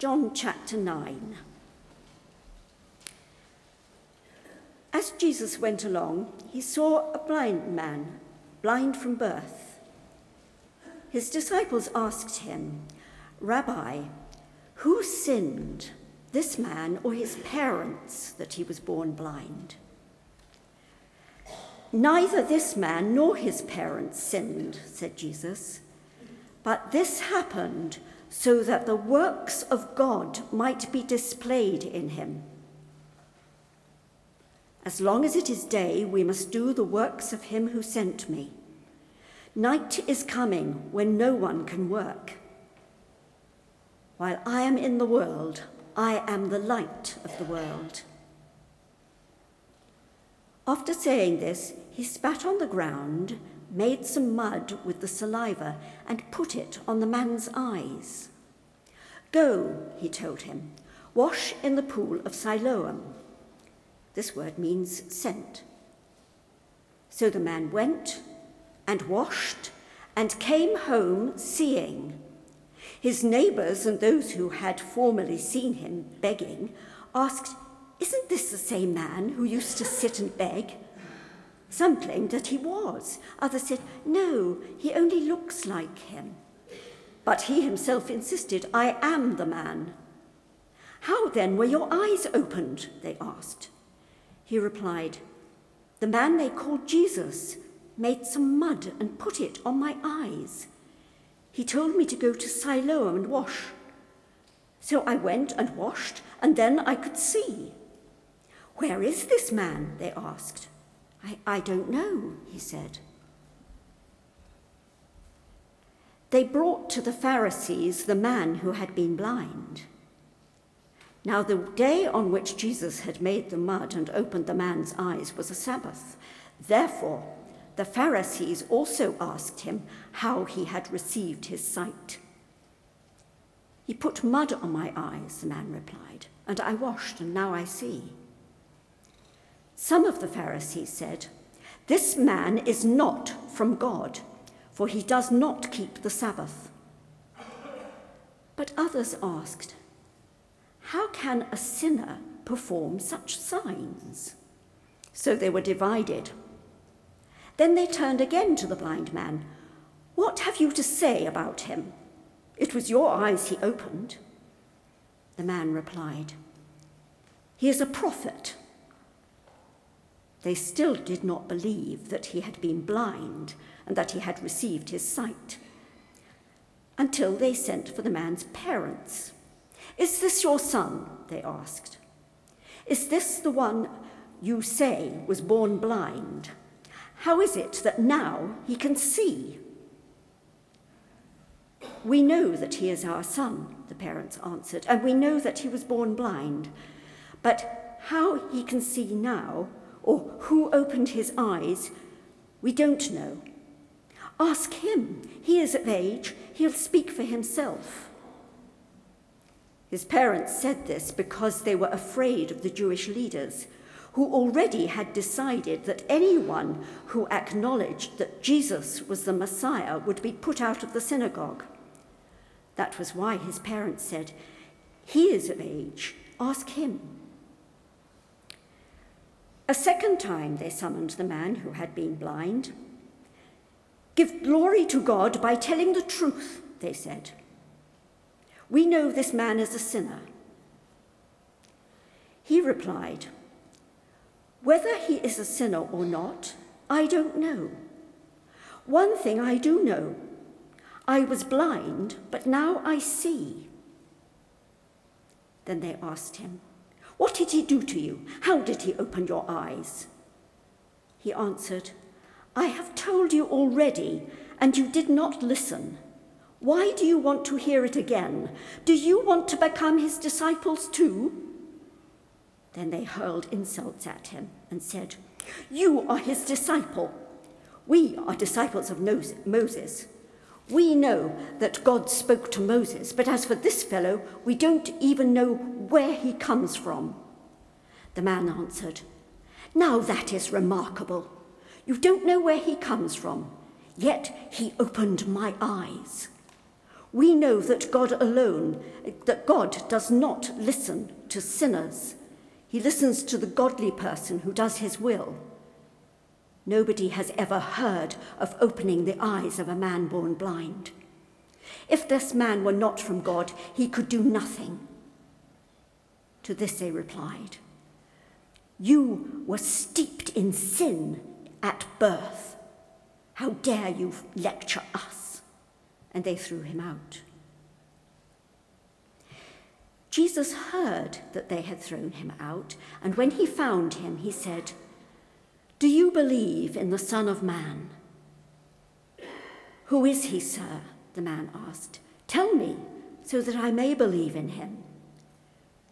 John chapter 9. As Jesus went along, he saw a blind man, blind from birth. His disciples asked him, Rabbi, who sinned, this man or his parents, that he was born blind? Neither this man nor his parents sinned, said Jesus, but this happened so that the works of God might be displayed in him. As long as it is day, we must do the works of him who sent me. Night is coming when no one can work. While I am in the world, I am the light of the world. After saying this, he spat on the ground made some mud with the saliva, and put it on the man's eyes. Go, he told him, wash in the pool of Siloam. This word means sent. So the man went and washed and came home seeing. His neighbors and those who had formerly seen him begging asked, Isn't this the same man who used to sit and beg? Some claimed that he was. Others said, no, he only looks like him. But he himself insisted, I am the man. How then were your eyes opened? They asked. He replied, The man they called Jesus made some mud and put it on my eyes. He told me to go to Siloam and wash. So I went and washed, and then I could see. Where is this man? They asked. I, I don't know, he said. They brought to the Pharisees the man who had been blind. Now, the day on which Jesus had made the mud and opened the man's eyes was a Sabbath. Therefore, the Pharisees also asked him how he had received his sight. He put mud on my eyes, the man replied, and I washed, and now I see. Some of the Pharisees said, This man is not from God, for he does not keep the Sabbath. But others asked, How can a sinner perform such signs? So they were divided. Then they turned again to the blind man. What have you to say about him? It was your eyes he opened. The man replied, He is a prophet. They still did not believe that he had been blind and that he had received his sight until they sent for the man's parents. Is this your son? They asked. Is this the one you say was born blind? How is it that now he can see? We know that he is our son, the parents answered, and we know that he was born blind. But how he can see now or who opened his eyes, we don't know. Ask him. He is of age, he'll speak for himself. His parents said this because they were afraid of the Jewish leaders, who already had decided that anyone who acknowledged that Jesus was the Messiah would be put out of the synagogue. That was why his parents said, He is of age, ask him. A second time they summoned the man who had been blind. Give glory to God by telling the truth, they said. We know this man is a sinner. He replied, Whether he is a sinner or not, I don't know. One thing I do know I was blind, but now I see. Then they asked him, what did he do to you? How did he open your eyes? He answered, I have told you already, and you did not listen. Why do you want to hear it again? Do you want to become his disciples too? Then they hurled insults at him and said, You are his disciple. We are disciples of Moses. We know that God spoke to Moses, but as for this fellow, we don't even know where he comes from. The man answered, Now that is remarkable. You don't know where he comes from, yet he opened my eyes. We know that God alone, that God does not listen to sinners. He listens to the godly person who does his will. Nobody has ever heard of opening the eyes of a man born blind. If this man were not from God, he could do nothing. To this they replied, You were steeped in sin at birth. How dare you lecture us? And they threw him out. Jesus heard that they had thrown him out, and when he found him, he said, Do you believe in the Son of Man? Who is he, sir? the man asked. Tell me, so that I may believe in him.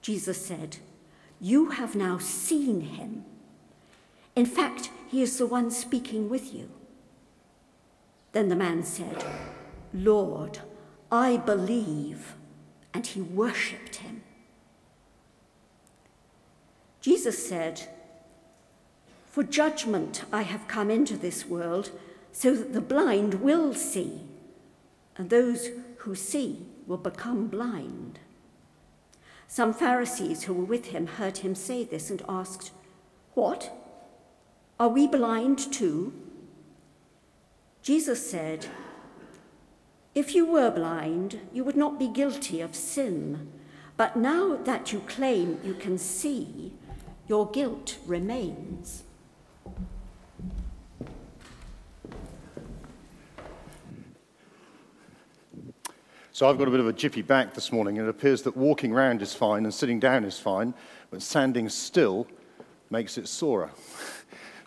Jesus said, You have now seen him. In fact, he is the one speaking with you. Then the man said, Lord, I believe. And he worshipped him. Jesus said, For judgment I have come into this world, so that the blind will see, and those who see will become blind. Some Pharisees who were with him heard him say this and asked, What? Are we blind too? Jesus said, If you were blind, you would not be guilty of sin. But now that you claim you can see, your guilt remains. So I've got a bit of a jiffy back this morning, and it appears that walking around is fine and sitting down is fine, but standing still makes it sorer.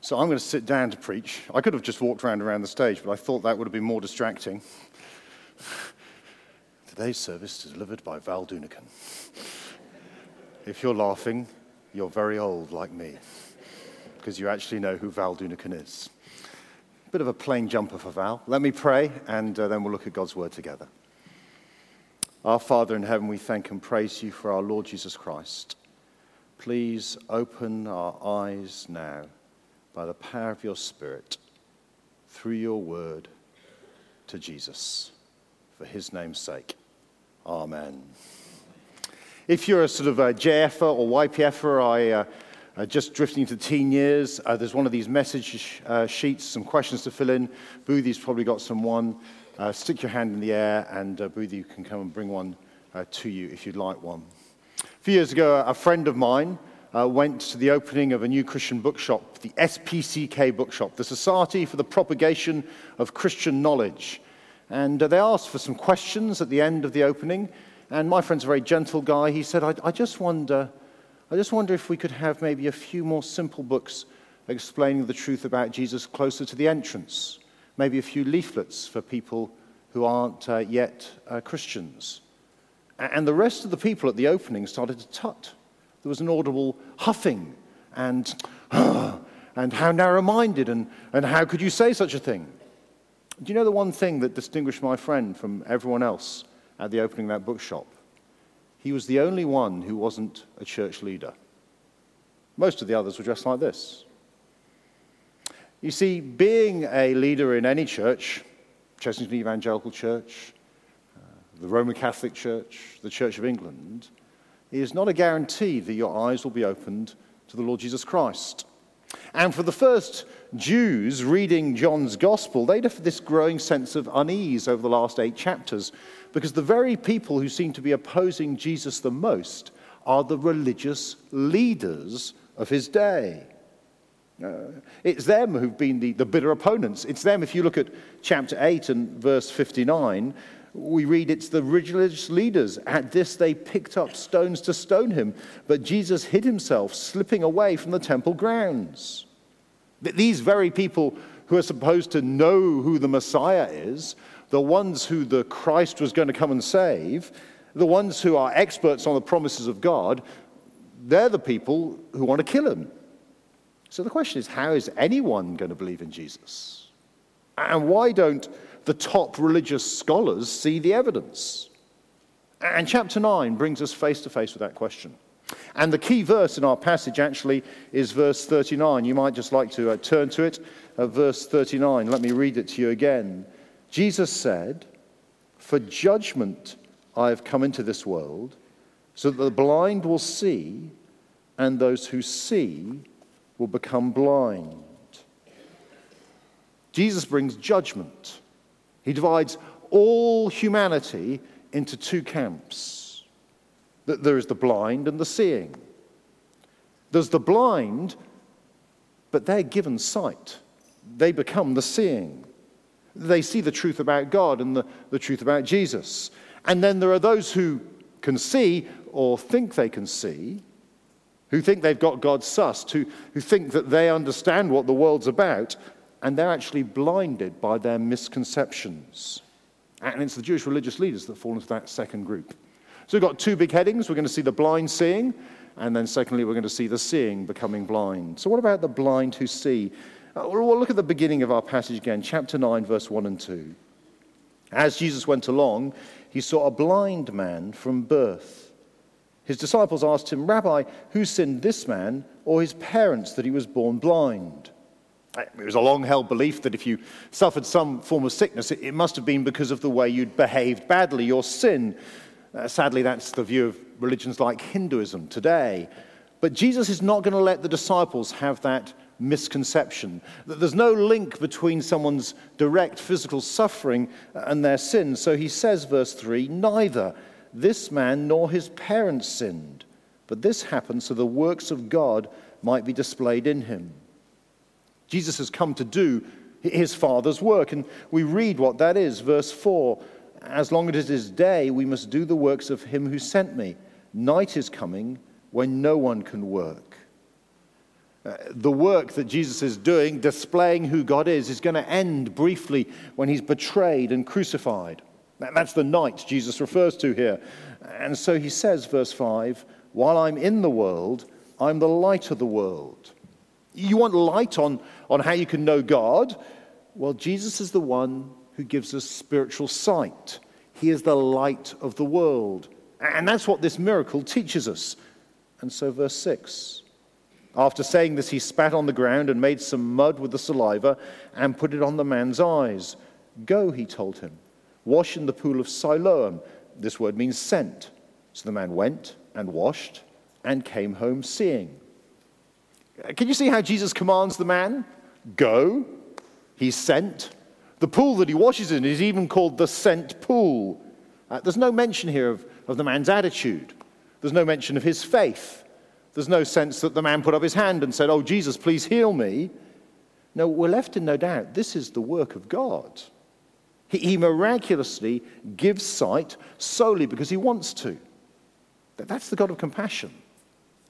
So I'm going to sit down to preach. I could have just walked around around the stage, but I thought that would have been more distracting. Today's service is delivered by Val Doonican. If you're laughing, you're very old like me, because you actually know who Val Doonican is. Bit of a plain jumper for Val. Let me pray, and uh, then we'll look at God's word together. Our Father in heaven, we thank and praise you for our Lord Jesus Christ. Please open our eyes now by the power of your Spirit through your word to Jesus. For his name's sake. Amen. If you're a sort of a JFer or YPFer, I uh, uh, just drifting into teen years, uh, there's one of these message uh, sheets, some questions to fill in. Boothy's probably got some one. Uh, stick your hand in the air, and uh, you can come and bring one uh, to you if you'd like one. A few years ago, a friend of mine uh, went to the opening of a new Christian bookshop, the SPCK Bookshop, the Society for the Propagation of Christian Knowledge. And uh, they asked for some questions at the end of the opening. And my friend's a very gentle guy. He said, I, I just wonder, I just wonder if we could have maybe a few more simple books explaining the truth about Jesus closer to the entrance maybe a few leaflets for people who aren't uh, yet uh, Christians. And the rest of the people at the opening started to tut. There was an audible huffing and, and how narrow minded, and, and how could you say such a thing? Do you know the one thing that distinguished my friend from everyone else at the opening of that bookshop? He was the only one who wasn't a church leader. Most of the others were dressed like this. You see, being a leader in any church, Chessington Evangelical Church, uh, the Roman Catholic Church, the Church of England, is not a guarantee that your eyes will be opened to the Lord Jesus Christ. And for the first Jews reading John's Gospel, they'd have this growing sense of unease over the last eight chapters, because the very people who seem to be opposing Jesus the most are the religious leaders of his day. Uh, it's them who've been the, the bitter opponents. It's them, if you look at chapter 8 and verse 59, we read it's the religious leaders. At this, they picked up stones to stone him, but Jesus hid himself, slipping away from the temple grounds. These very people who are supposed to know who the Messiah is, the ones who the Christ was going to come and save, the ones who are experts on the promises of God, they're the people who want to kill him. So the question is how is anyone going to believe in Jesus? And why don't the top religious scholars see the evidence? And chapter 9 brings us face to face with that question. And the key verse in our passage actually is verse 39. You might just like to uh, turn to it. Uh, verse 39. Let me read it to you again. Jesus said, For judgment I have come into this world, so that the blind will see, and those who see will become blind. Jesus brings judgment. He divides all humanity into two camps. There is the blind and the seeing. There's the blind, but they're given sight. They become the seeing. They see the truth about God and the, the truth about Jesus. And then there are those who can see or think they can see, who think they've got God sussed, who, who think that they understand what the world's about, and they're actually blinded by their misconceptions. And it's the Jewish religious leaders that fall into that second group. So we've got two big headings. We're going to see the blind seeing, and then secondly, we're going to see the seeing becoming blind. So, what about the blind who see? Uh, we'll look at the beginning of our passage again, chapter 9, verse 1 and 2. As Jesus went along, he saw a blind man from birth. His disciples asked him, Rabbi, who sinned this man or his parents that he was born blind? It was a long held belief that if you suffered some form of sickness, it must have been because of the way you'd behaved badly, your sin. Uh, sadly, that's the view of religions like Hinduism today. But Jesus is not going to let the disciples have that misconception that there's no link between someone's direct physical suffering and their sin. So he says, verse 3 neither this man nor his parents sinned, but this happened so the works of God might be displayed in him. Jesus has come to do his Father's work. And we read what that is. Verse 4 As long as it is day, we must do the works of him who sent me. Night is coming when no one can work. Uh, the work that Jesus is doing, displaying who God is, is going to end briefly when he's betrayed and crucified. That's the night Jesus refers to here. And so he says, verse 5 While I'm in the world, I'm the light of the world. You want light on, on how you can know God? Well, Jesus is the one who gives us spiritual sight. He is the light of the world. And that's what this miracle teaches us. And so, verse 6 after saying this, he spat on the ground and made some mud with the saliva and put it on the man's eyes. Go, he told him, wash in the pool of Siloam. This word means sent. So the man went and washed and came home seeing. Can you see how Jesus commands the man? Go. He's sent. The pool that he washes in is even called the sent pool. Uh, there's no mention here of, of the man's attitude, there's no mention of his faith. There's no sense that the man put up his hand and said, Oh, Jesus, please heal me. No, we're left in no doubt. This is the work of God. He, he miraculously gives sight solely because he wants to. That's the God of compassion,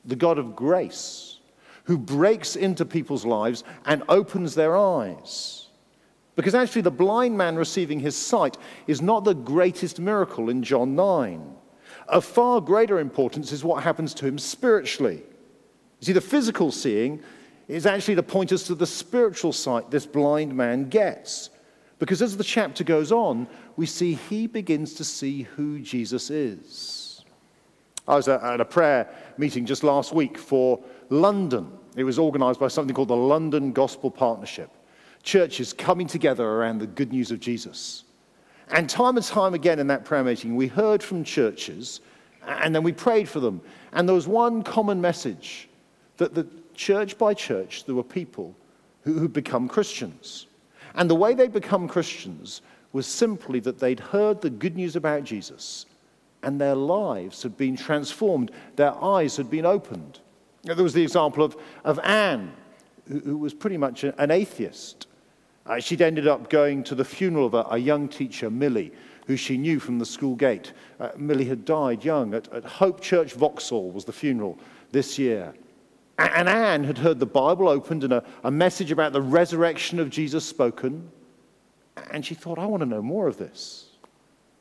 the God of grace who breaks into people's lives and opens their eyes. Because actually, the blind man receiving his sight is not the greatest miracle in John 9. Of far greater importance is what happens to him spiritually. You see, the physical seeing is actually to point us to the spiritual sight this blind man gets. Because as the chapter goes on, we see he begins to see who Jesus is. I was at a prayer meeting just last week for London. It was organized by something called the London Gospel Partnership. Churches coming together around the good news of Jesus. And time and time again in that prayer meeting, we heard from churches and then we prayed for them. And there was one common message that the church by church, there were people who had become Christians. And the way they'd become Christians was simply that they'd heard the good news about Jesus and their lives had been transformed, their eyes had been opened. There was the example of, of Anne, who, who was pretty much an atheist. Uh, she'd ended up going to the funeral of a, a, young teacher, Millie, who she knew from the school gate. Uh, Millie had died young at, at, Hope Church, Vauxhall, was the funeral this year. And, Anne had heard the Bible opened and a, a message about the resurrection of Jesus spoken. And she thought, I want to know more of this.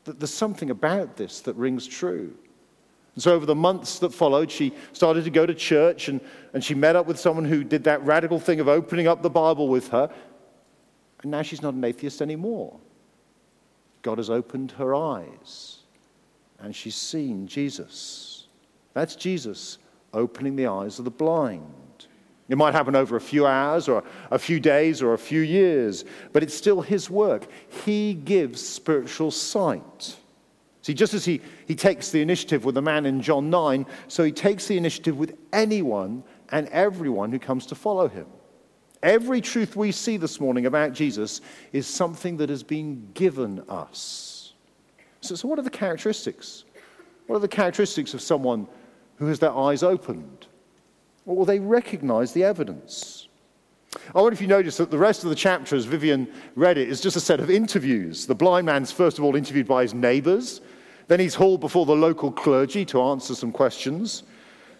That there's something about this that rings true. And so, over the months that followed, she started to go to church and, and she met up with someone who did that radical thing of opening up the Bible with her. And now she's not an atheist anymore. God has opened her eyes and she's seen Jesus. That's Jesus opening the eyes of the blind. It might happen over a few hours or a few days or a few years, but it's still His work. He gives spiritual sight. See, just as he, he takes the initiative with the man in John 9, so he takes the initiative with anyone and everyone who comes to follow him. Every truth we see this morning about Jesus is something that has been given us. So, so what are the characteristics? What are the characteristics of someone who has their eyes opened? Well, they recognize the evidence. I wonder if you notice that the rest of the chapter, as Vivian read it, is just a set of interviews. The blind man's first of all interviewed by his neighbors, then he's hauled before the local clergy to answer some questions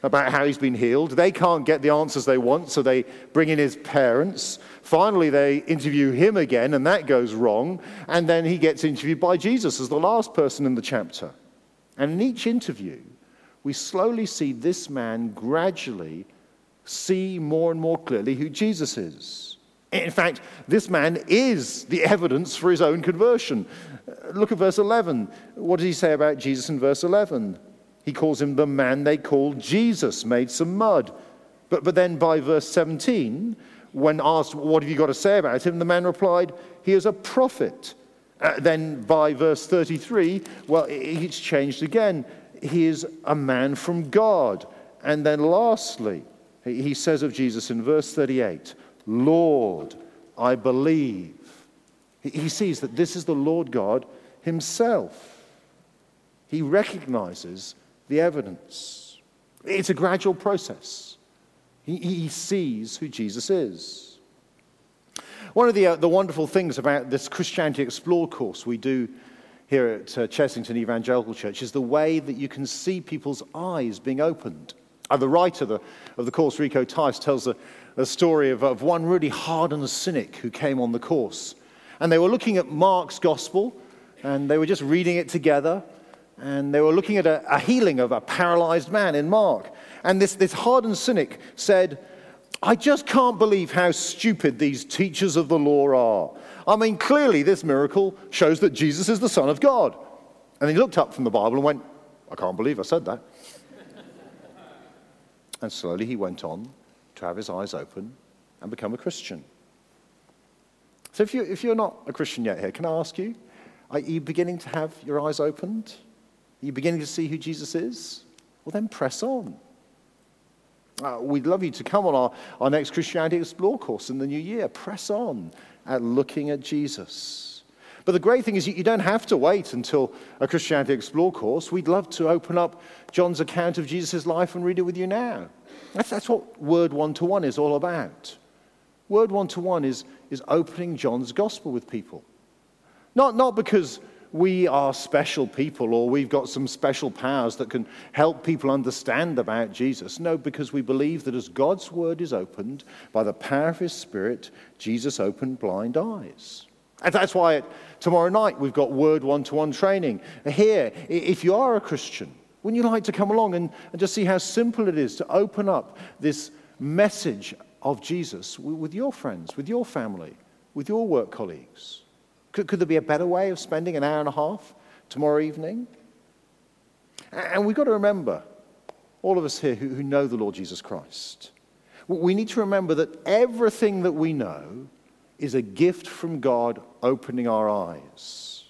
about how he's been healed. They can't get the answers they want, so they bring in his parents. Finally, they interview him again, and that goes wrong. And then he gets interviewed by Jesus as the last person in the chapter. And in each interview, we slowly see this man gradually see more and more clearly who Jesus is. In fact, this man is the evidence for his own conversion. Look at verse 11. What does he say about Jesus in verse 11? He calls him the man they called Jesus, made some mud. But, but then by verse 17, when asked, What have you got to say about him? the man replied, He is a prophet. Uh, then by verse 33, well, it's changed again he is a man from God. And then lastly, he says of Jesus in verse 38, Lord, I believe. He sees that this is the Lord God himself. He recognizes the evidence. It's a gradual process. He, he sees who Jesus is. One of the, uh, the wonderful things about this Christianity Explore course we do here at uh, Chessington Evangelical Church is the way that you can see people's eyes being opened. Uh, the writer the, of the course, Rico Tice, tells a, a story of, of one really hardened cynic who came on the course. And they were looking at Mark's gospel, and they were just reading it together, and they were looking at a, a healing of a paralyzed man in Mark. And this, this hardened cynic said, I just can't believe how stupid these teachers of the law are. I mean, clearly, this miracle shows that Jesus is the Son of God. And he looked up from the Bible and went, I can't believe I said that. and slowly he went on to have his eyes open and become a Christian. So, if, you, if you're not a Christian yet here, can I ask you, are you beginning to have your eyes opened? Are you beginning to see who Jesus is? Well, then press on. Uh, we'd love you to come on our, our next Christianity Explore course in the new year. Press on at looking at Jesus. But the great thing is, you don't have to wait until a Christianity Explore course. We'd love to open up John's account of Jesus' life and read it with you now. That's, that's what Word One to One is all about. Word One to One is, is opening John's gospel with people. Not, not because we are special people or we've got some special powers that can help people understand about Jesus. No, because we believe that as God's word is opened by the power of his spirit, Jesus opened blind eyes. And that's why tomorrow night we've got word one to one training. Here, if you are a Christian, wouldn't you like to come along and, and just see how simple it is to open up this message of Jesus with your friends, with your family, with your work colleagues? Could, could there be a better way of spending an hour and a half tomorrow evening? And we've got to remember, all of us here who, who know the Lord Jesus Christ, we need to remember that everything that we know is a gift from God opening our eyes.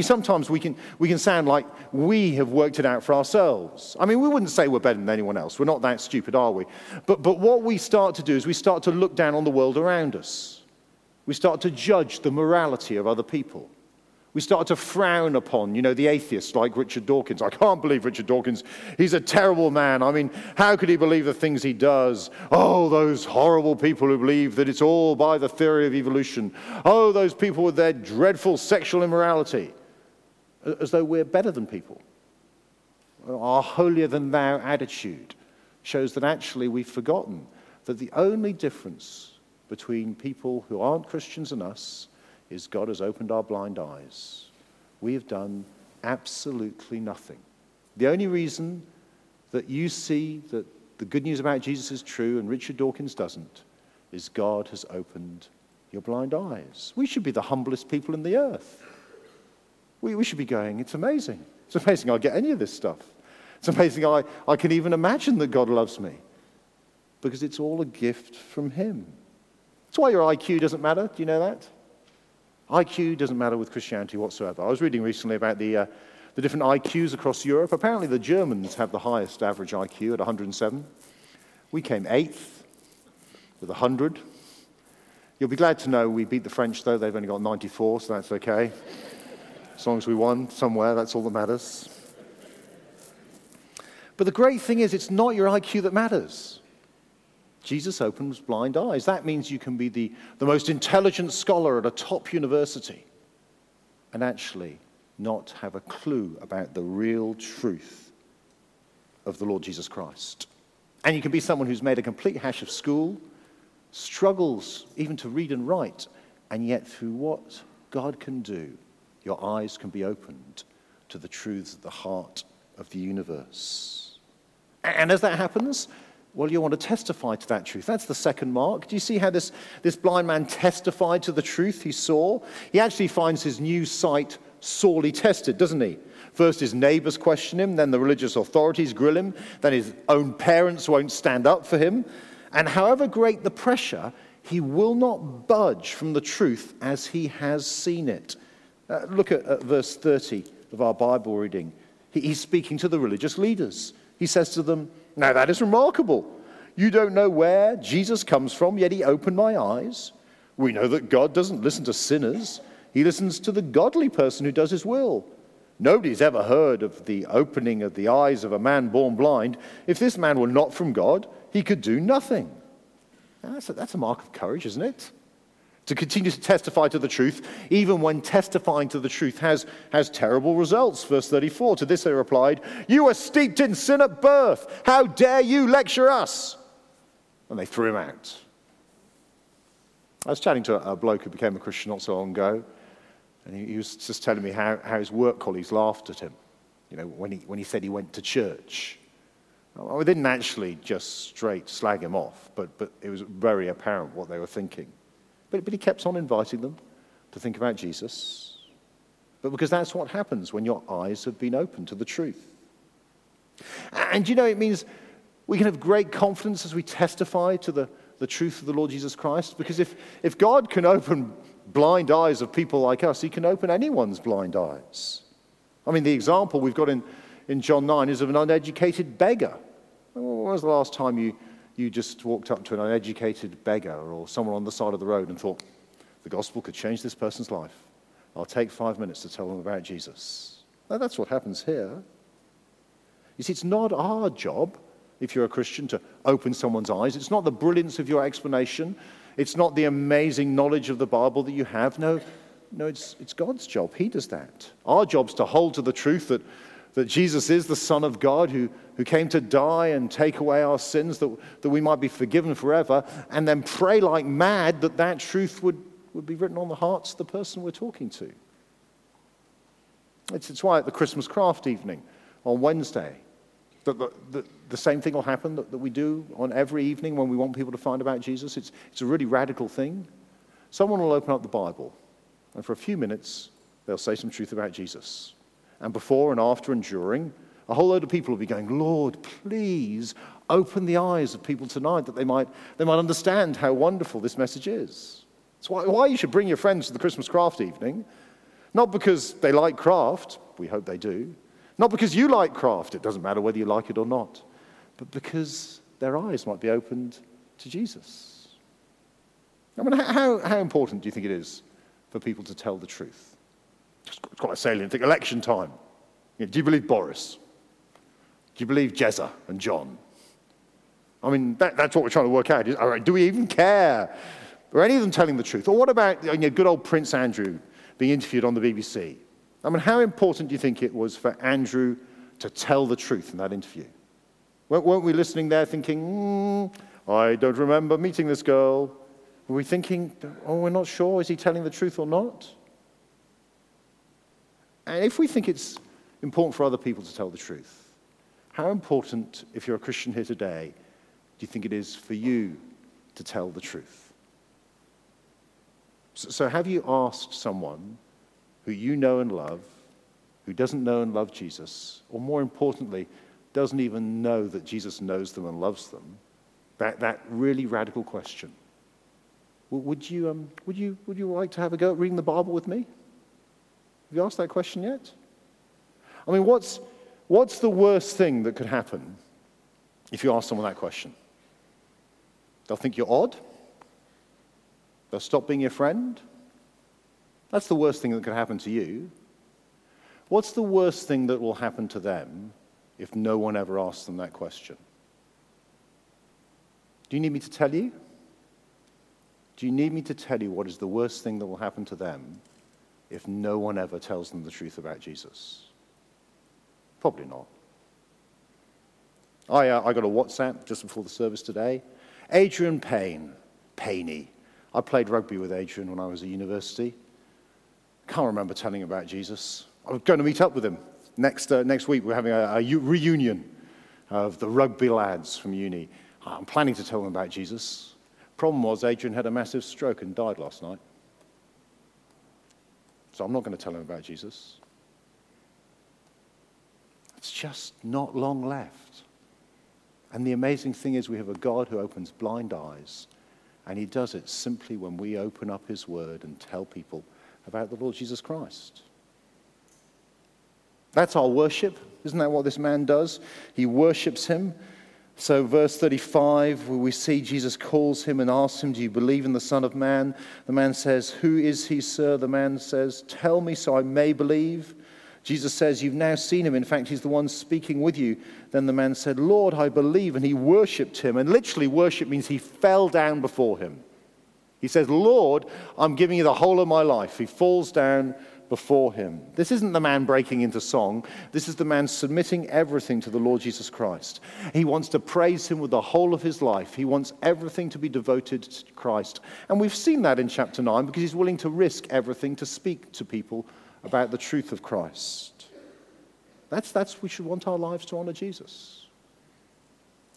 Sometimes we can, we can sound like we have worked it out for ourselves. I mean, we wouldn't say we're better than anyone else. We're not that stupid, are we? But, but what we start to do is we start to look down on the world around us. We start to judge the morality of other people. We start to frown upon, you know, the atheists like Richard Dawkins. I can't believe Richard Dawkins. He's a terrible man. I mean, how could he believe the things he does? Oh, those horrible people who believe that it's all by the theory of evolution. Oh, those people with their dreadful sexual immorality. As though we're better than people. Our holier than thou attitude shows that actually we've forgotten that the only difference between people who aren't Christians and us is God has opened our blind eyes. We have done absolutely nothing. The only reason that you see that the good news about Jesus is true and Richard Dawkins doesn't is God has opened your blind eyes. We should be the humblest people in the earth. We, we should be going, it's amazing. It's amazing I get any of this stuff. It's amazing I, I can even imagine that God loves me. because it's all a gift from Him. That's why your IQ doesn't matter. Do you know that? IQ doesn't matter with Christianity whatsoever. I was reading recently about the, uh, the different IQs across Europe. Apparently, the Germans have the highest average IQ at 107. We came eighth with 100. You'll be glad to know we beat the French, though. They've only got 94, so that's okay. As long as we won somewhere, that's all that matters. But the great thing is, it's not your IQ that matters. Jesus opens blind eyes. That means you can be the, the most intelligent scholar at a top university and actually not have a clue about the real truth of the Lord Jesus Christ. And you can be someone who's made a complete hash of school, struggles even to read and write, and yet through what God can do, your eyes can be opened to the truths of the heart of the universe. And as that happens, well, you want to testify to that truth. That's the second mark. Do you see how this, this blind man testified to the truth he saw? He actually finds his new sight sorely tested, doesn't he? First, his neighbors question him, then the religious authorities grill him, then his own parents won't stand up for him. And however great the pressure, he will not budge from the truth as he has seen it. Uh, look at, at, verse 30 of our Bible reading. He, he's speaking to the religious leaders. He says to them, Now that is remarkable. You don't know where Jesus comes from, yet he opened my eyes. We know that God doesn't listen to sinners, he listens to the godly person who does his will. Nobody's ever heard of the opening of the eyes of a man born blind. If this man were not from God, he could do nothing. That's a, that's a mark of courage, isn't it? To continue to testify to the truth, even when testifying to the truth has, has terrible results. Verse 34 To this they replied, You were steeped in sin at birth. How dare you lecture us? And they threw him out. I was chatting to a bloke who became a Christian not so long ago. And he, he was just telling me how, how his work colleagues laughed at him, you know, when he, when he said he went to church. Well, we didn't actually just straight slag him off, but, but it was very apparent what they were thinking. But, but he kept on inviting them to think about Jesus. But because that's what happens when your eyes have been opened to the truth. And you know, it means we can have great confidence as we testify to the, the truth of the Lord Jesus Christ. Because if, if God can open blind eyes of people like us, he can open anyone's blind eyes. I mean, the example we've got in, in John 9 is of an uneducated beggar. When was the last time you, you just walked up to an uneducated beggar or someone on the side of the road and thought, the gospel could change this person's life? I'll take five minutes to tell them about Jesus. Now, that's what happens here. You see, it's not our job, if you're a Christian, to open someone's eyes. It's not the brilliance of your explanation. It's not the amazing knowledge of the Bible that you have. No, no it's, it's God's job. He does that. Our job's to hold to the truth that, that Jesus is the Son of God who, who came to die and take away our sins that, that we might be forgiven forever, and then pray like mad that that truth would, would be written on the hearts of the person we're talking to. It's, it's why at the Christmas craft evening on Wednesday, the, the, the, same thing will happen that, that we do on every evening when we want people to find about Jesus. It's, it's a really radical thing. Someone will open up the Bible, and for a few minutes, they'll say some truth about Jesus. And before and after and during, a whole load of people will be going, Lord, please open the eyes of people tonight that they might, they might understand how wonderful this message is. It's why, why you should bring your friends to the Christmas craft evening. Not because they like craft, we hope they do, not because you like craft, it doesn't matter whether you like it or not, but because their eyes might be opened to Jesus. I mean, how, how important do you think it is for people to tell the truth? It's quite a salient thing. Election time. You know, do you believe Boris? Do you believe Jezza and John? I mean, that, that's what we're trying to work out. Do we even care? Are any of them telling the truth? Or what about you know, good old Prince Andrew being interviewed on the BBC? I mean, how important do you think it was for Andrew to tell the truth in that interview? Weren't we listening there thinking, mm, I don't remember meeting this girl? Were we thinking, oh, we're not sure, is he telling the truth or not? And if we think it's important for other people to tell the truth, how important, if you're a Christian here today, do you think it is for you to tell the truth? So, have you asked someone who you know and love, who doesn't know and love Jesus, or more importantly, doesn't even know that Jesus knows them and loves them, That, that really radical question. Would you, um, would, you, would you like to have a go at reading the Bible with me? Have you asked that question yet? I mean, what's, what's the worst thing that could happen if you ask someone that question? They'll think you're odd. They'll stop being your friend. That's the worst thing that could happen to you. What's the worst thing that will happen to them if no one ever asks them that question? Do you need me to tell you? Do you need me to tell you what is the worst thing that will happen to them if no one ever tells them the truth about Jesus? Probably not. I, uh, I got a WhatsApp just before the service today. Adrian Payne, Payne. I played rugby with Adrian when I was at university. Can't remember telling about Jesus. I was going to meet up with him next, uh, next week. We're having a, a reunion of the rugby lads from uni. I'm planning to tell them about Jesus. Problem was, Adrian had a massive stroke and died last night. So I'm not going to tell him about Jesus. It's just not long left. And the amazing thing is, we have a God who opens blind eyes, and he does it simply when we open up his word and tell people about the Lord Jesus Christ. That's our worship. Isn't that what this man does? He worships him. So, verse 35, where we see Jesus calls him and asks him, Do you believe in the Son of Man? The man says, Who is he, sir? The man says, Tell me so I may believe. Jesus says, You've now seen him. In fact, he's the one speaking with you. Then the man said, Lord, I believe. And he worshipped him. And literally, worship means he fell down before him. He says, Lord, I'm giving you the whole of my life. He falls down before him. This isn't the man breaking into song. This is the man submitting everything to the Lord Jesus Christ. He wants to praise him with the whole of his life. He wants everything to be devoted to Christ. And we've seen that in chapter 9 because he's willing to risk everything to speak to people about the truth of Christ. That's, that's we should want our lives to honor Jesus.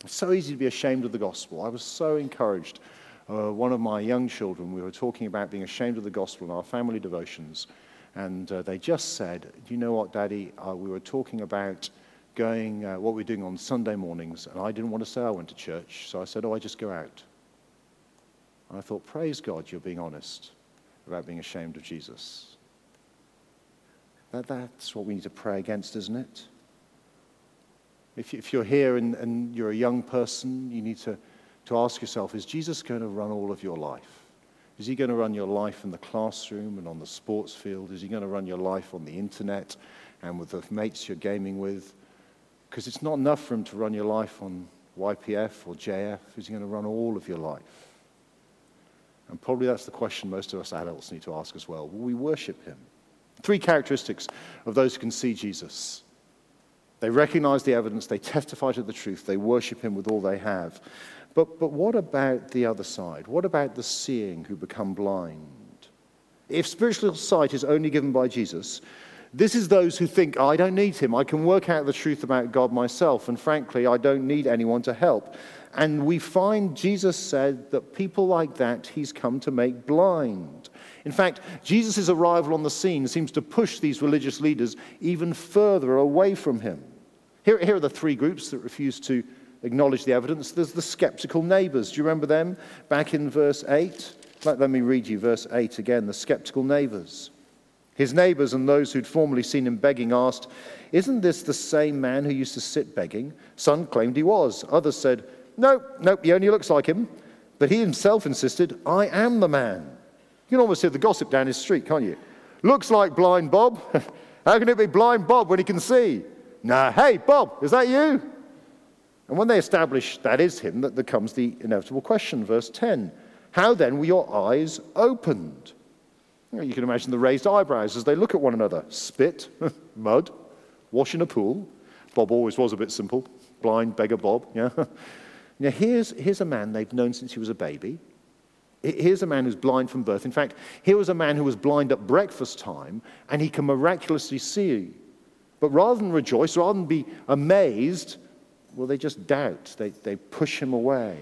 It's so easy to be ashamed of the gospel. I was so encouraged. Uh, one of my young children, we were talking about being ashamed of the gospel in our family devotions, and uh, they just said, you know what, Daddy? Uh, we were talking about going, uh, what we're doing on Sunday mornings, and I didn't want to say I went to church, so I said, Oh, I just go out. And I thought, Praise God, you're being honest about being ashamed of Jesus. That, that's what we need to pray against, isn't it? If, if you're here and, and you're a young person, you need to, to ask yourself is Jesus going to run all of your life? Is he going to run your life in the classroom and on the sports field? Is he going to run your life on the internet and with the mates you're gaming with? Because it's not enough for him to run your life on YPF or JF. Is he going to run all of your life? And probably that's the question most of us adults need to ask as well. Will we worship him? Three characteristics of those who can see Jesus. They recognize the evidence, they testify to the truth, they worship him with all they have. But, but what about the other side? What about the seeing who become blind? If spiritual sight is only given by Jesus, this is those who think, I don't need him. I can work out the truth about God myself. And frankly, I don't need anyone to help. And we find Jesus said that people like that he's come to make blind. In fact, Jesus' arrival on the scene seems to push these religious leaders even further away from him. Here, here are the three groups that refuse to acknowledge the evidence. There's the skeptical neighbors. Do you remember them back in verse 8? Let, let me read you verse 8 again the skeptical neighbors. His neighbors and those who'd formerly seen him begging asked, Isn't this the same man who used to sit begging? Some claimed he was. Others said, Nope, nope, he only looks like him. But he himself insisted, I am the man. You can almost hear the gossip down his street, can't you? Looks like blind Bob. How can it be blind Bob when he can see? Nah, hey, Bob, is that you? And when they establish that is him, that there comes the inevitable question, verse 10. How then were your eyes opened? You can imagine the raised eyebrows as they look at one another. Spit, mud, wash in a pool. Bob always was a bit simple. Blind beggar Bob, yeah. Now, here's, here's a man they've known since he was a baby. Here's a man who's blind from birth. In fact, here was a man who was blind at breakfast time, and he can miraculously see. But rather than rejoice, rather than be amazed, well, they just doubt. They, they push him away.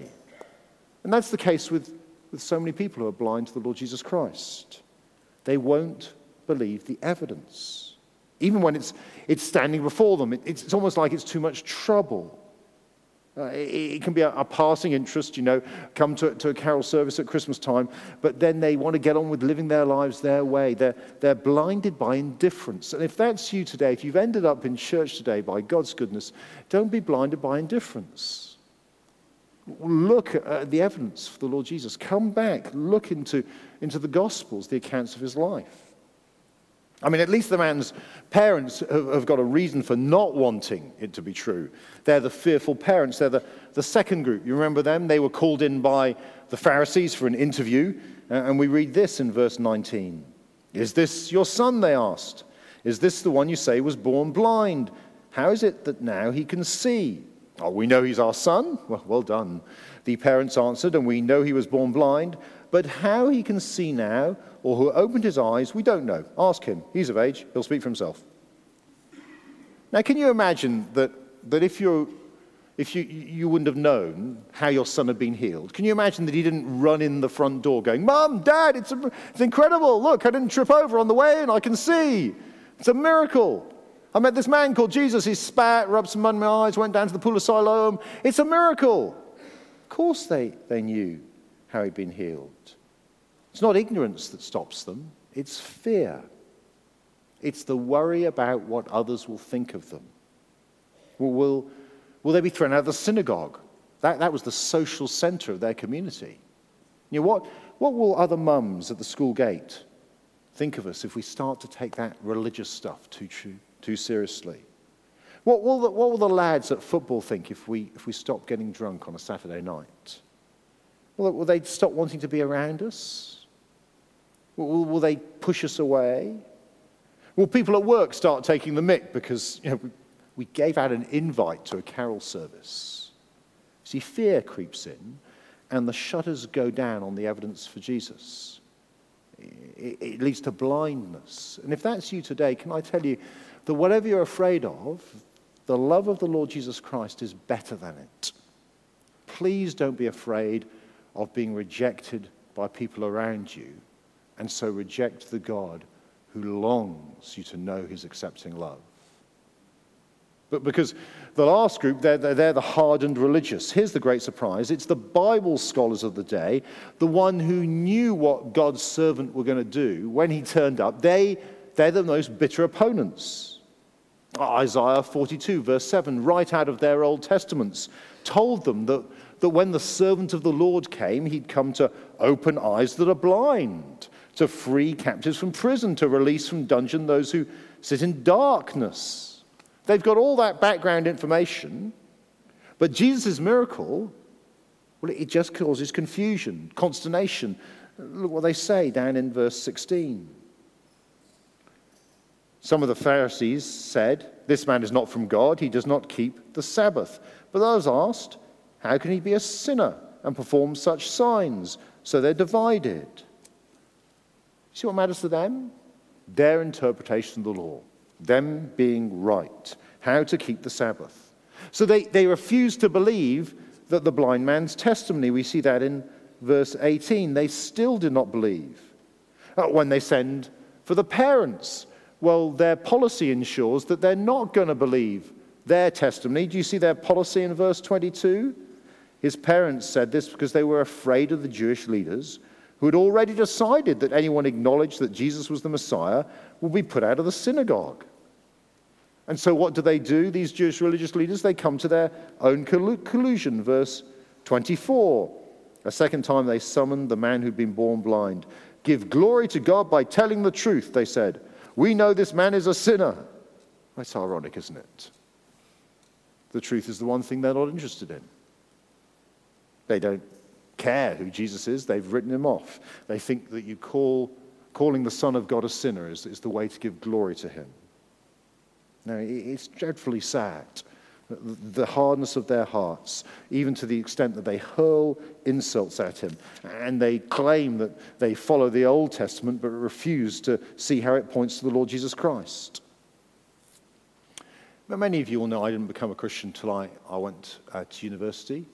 And that's the case with, with so many people who are blind to the Lord Jesus Christ. They won't believe the evidence. Even when it's, it's standing before them, it, it's, it's almost like it's too much trouble. Uh, it, it, can be a, a, passing interest, you know, come to, to a carol service at Christmas time, but then they want to get on with living their lives their way. They're, they're blinded by indifference. And if that's you today, if you've ended up in church today by God's goodness, don't be blinded by indifference. Look at the evidence for the Lord Jesus. Come back, look into, into the Gospels, the accounts of his life. I mean, at least the man's parents have, got a reason for not wanting it to be true. They're the fearful parents. They're the, the second group. You remember them? They were called in by the Pharisees for an interview. And we read this in verse 19 Is this your son? They asked. Is this the one you say was born blind? How is it that now he can see? Oh, we know he's our son. Well, well done. The parents answered, and we know he was born blind. But how he can see now, or who opened his eyes, we don't know. Ask him. He's of age, he'll speak for himself. Now, can you imagine that, that if, you if you, you wouldn't have known how your son had been healed, can you imagine that he didn't run in the front door going, Mom, Dad, it's, a, it's incredible. Look, I didn't trip over on the way and I can see. It's a miracle. I met this man called Jesus. He spat, rubbed some mud in my eyes, went down to the pool of Siloam. It's a miracle. Of course, they, they knew how he'd been healed. It's not ignorance that stops them, it's fear. It's the worry about what others will think of them. Will, will, will they be thrown out of the synagogue? That, that was the social center of their community. You know, what, what will other mums at the school gate think of us if we start to take that religious stuff too, too, too seriously? What will, the, what will the lads at football think if we, if we stop getting drunk on a Saturday night? Will, will they stop wanting to be around us? Will, will they push us away? Will people at work start taking the mick because you know, we, gave out an invite to a carol service? See, fear creeps in and the shutters go down on the evidence for Jesus. It, it leads to blindness. And if that's you today, can I tell you that whatever you're afraid of, the love of the Lord Jesus Christ is better than it. Please don't be afraid of being rejected by people around you, and so reject the God who longs you to know his accepting love. But because the last group, they're, they're, they're, the hardened religious. Here's the great surprise it's the Bible scholars of the day, the one who knew what God's servant were going to do when he turned up. They, they're the most bitter opponents. Isaiah 42, verse 7, right out of their Old Testaments, told them that that when the servant of the Lord came, he'd come to open eyes that are blind, to free captives from prison, to release from dungeon those who sit in darkness. They've got all that background information, but Jesus' miracle, well, it just causes confusion, consternation. Look what they say down in verse 16. Some of the Pharisees said, This man is not from God, he does not keep the Sabbath. But others asked, how can he be a sinner and perform such signs? So they're divided. See what matters to them? Their interpretation of the law, them being right, how to keep the Sabbath. So they, they refuse to believe that the blind man's testimony. We see that in verse 18. They still do not believe. Uh, when they send for the parents, well, their policy ensures that they're not going to believe their testimony. Do you see their policy in verse 22? His parents said this because they were afraid of the Jewish leaders who had already decided that anyone acknowledged that Jesus was the Messiah would be put out of the synagogue. And so, what do they do, these Jewish religious leaders? They come to their own collusion. Verse 24. A second time they summoned the man who'd been born blind. Give glory to God by telling the truth, they said. We know this man is a sinner. That's ironic, isn't it? The truth is the one thing they're not interested in. They don't care who Jesus is, they've written him off. They think that you call calling the Son of God a sinner is, is the way to give glory to him. Now, it's dreadfully sad, the hardness of their hearts, even to the extent that they hurl insults at him and they claim that they follow the Old Testament but refuse to see how it points to the Lord Jesus Christ. But many of you will know I didn't become a Christian until I, I went uh, to university.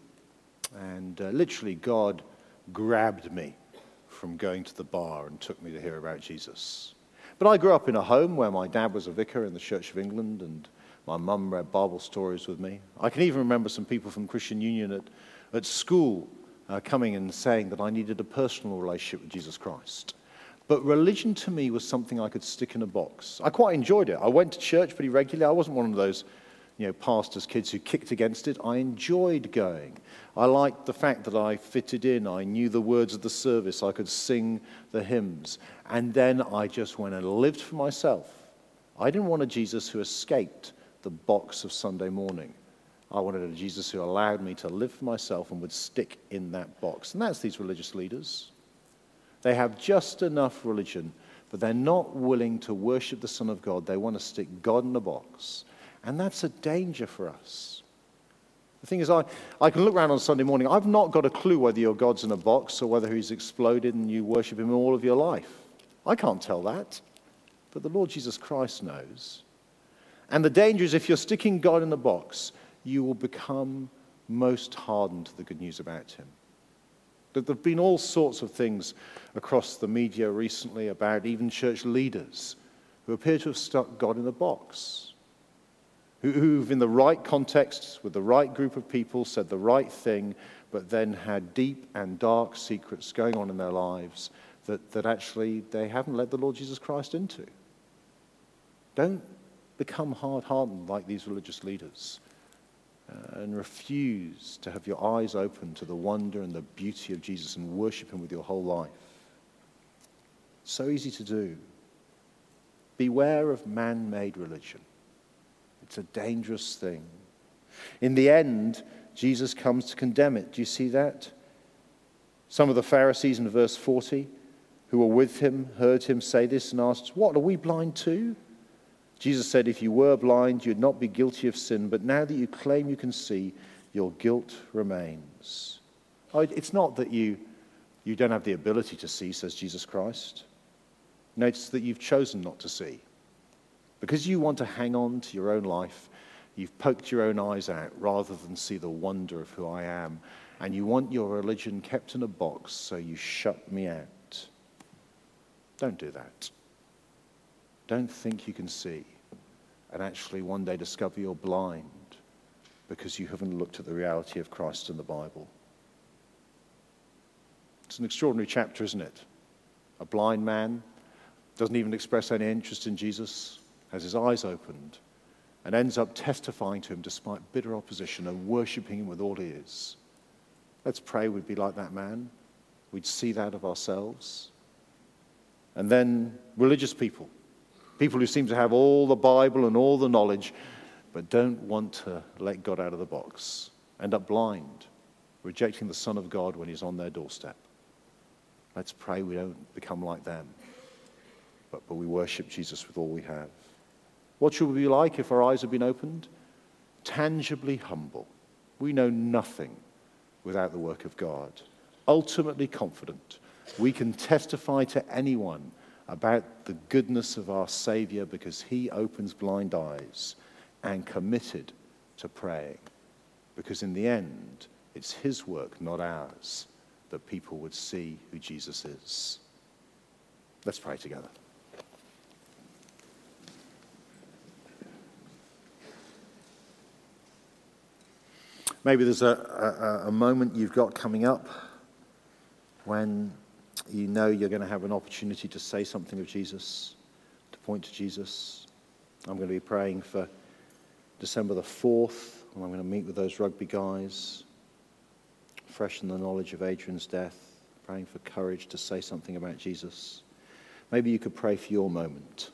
And uh, literally, God grabbed me from going to the bar and took me to hear about Jesus. But I grew up in a home where my dad was a vicar in the Church of England, and My mum read Bible stories with me. I can even remember some people from Christian Union at, at school uh, coming and saying that I needed a personal relationship with Jesus Christ. But religion to me was something I could stick in a box. I quite enjoyed it. I went to church pretty regularly. I wasn't one of those you know, pastors' kids who kicked against it. I enjoyed going. I liked the fact that I fitted in. I knew the words of the service. I could sing the hymns. And then I just went and lived for myself. I didn't want a Jesus who escaped the box of Sunday morning. I wanted a Jesus who allowed me to live for myself and would stick in that box. And that's these religious leaders. They have just enough religion, but they're not willing to worship the Son of God. They want to stick God in a box. And that's a danger for us. The thing is, I, I can look around on Sunday morning. I've not got a clue whether your God's in a box or whether he's exploded and you worship him all of your life. I can't tell that. But the Lord Jesus Christ knows. And the danger is if you're sticking God in a box, you will become most hardened to the good news about him. There have been all sorts of things across the media recently about even church leaders who appear to have stuck God in a box, who've, in the right context, with the right group of people, said the right thing, but then had deep and dark secrets going on in their lives that, that actually they haven't let the Lord Jesus Christ into. Don't become hard hardened like these religious leaders uh, and refuse to have your eyes open to the wonder and the beauty of Jesus and worship Him with your whole life. So easy to do. Beware of man made religion, it's a dangerous thing. In the end, Jesus comes to condemn it. Do you see that? Some of the Pharisees in verse 40 who were with him heard him say this and asked, What, are we blind too? Jesus said, If you were blind, you'd not be guilty of sin, but now that you claim you can see, your guilt remains. It's not that you, you don't have the ability to see, says Jesus Christ. Notice that you've chosen not to see. Because you want to hang on to your own life, you've poked your own eyes out rather than see the wonder of who I am. And you want your religion kept in a box, so you shut me out. Don't do that. Don't think you can see and actually one day discover you're blind because you haven't looked at the reality of Christ in the Bible. It's an extraordinary chapter, isn't it? A blind man doesn't even express any interest in Jesus, has his eyes opened, and ends up testifying to him despite bitter opposition and worshipping him with all is. Let's pray we'd be like that man. We'd see that of ourselves. And then religious people People who seem to have all the Bible and all the knowledge, but don't want to let God out of the box, end up blind, rejecting the Son of God when he's on their doorstep. Let's pray we don't become like them, but, but we worship Jesus with all we have. What should we be like if our eyes have been opened? Tangibly humble. We know nothing without the work of God. Ultimately confident. We can testify to anyone about the goodness of our Savior because he opens blind eyes and committed to praying. Because in the end, it's his work, not ours, that people would see who Jesus is. Let's pray together. Maybe there's a, a, a moment you've got coming up when you know you're going to have an opportunity to say something of Jesus, to point to Jesus. I'm going to be praying for December the 4th, when I'm going to meet with those rugby guys, fresh in the knowledge of Adrian's death, praying for courage to say something about Jesus. Maybe you could pray for your moment.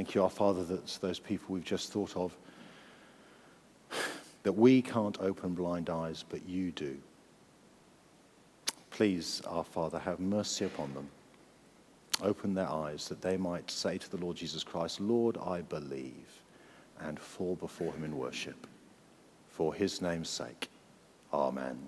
Thank you, our Father, that those people we've just thought of, that we can't open blind eyes, but you do. Please, our Father, have mercy upon them. Open their eyes that they might say to the Lord Jesus Christ, Lord, I believe, and fall before him in worship. For his name's sake. Amen.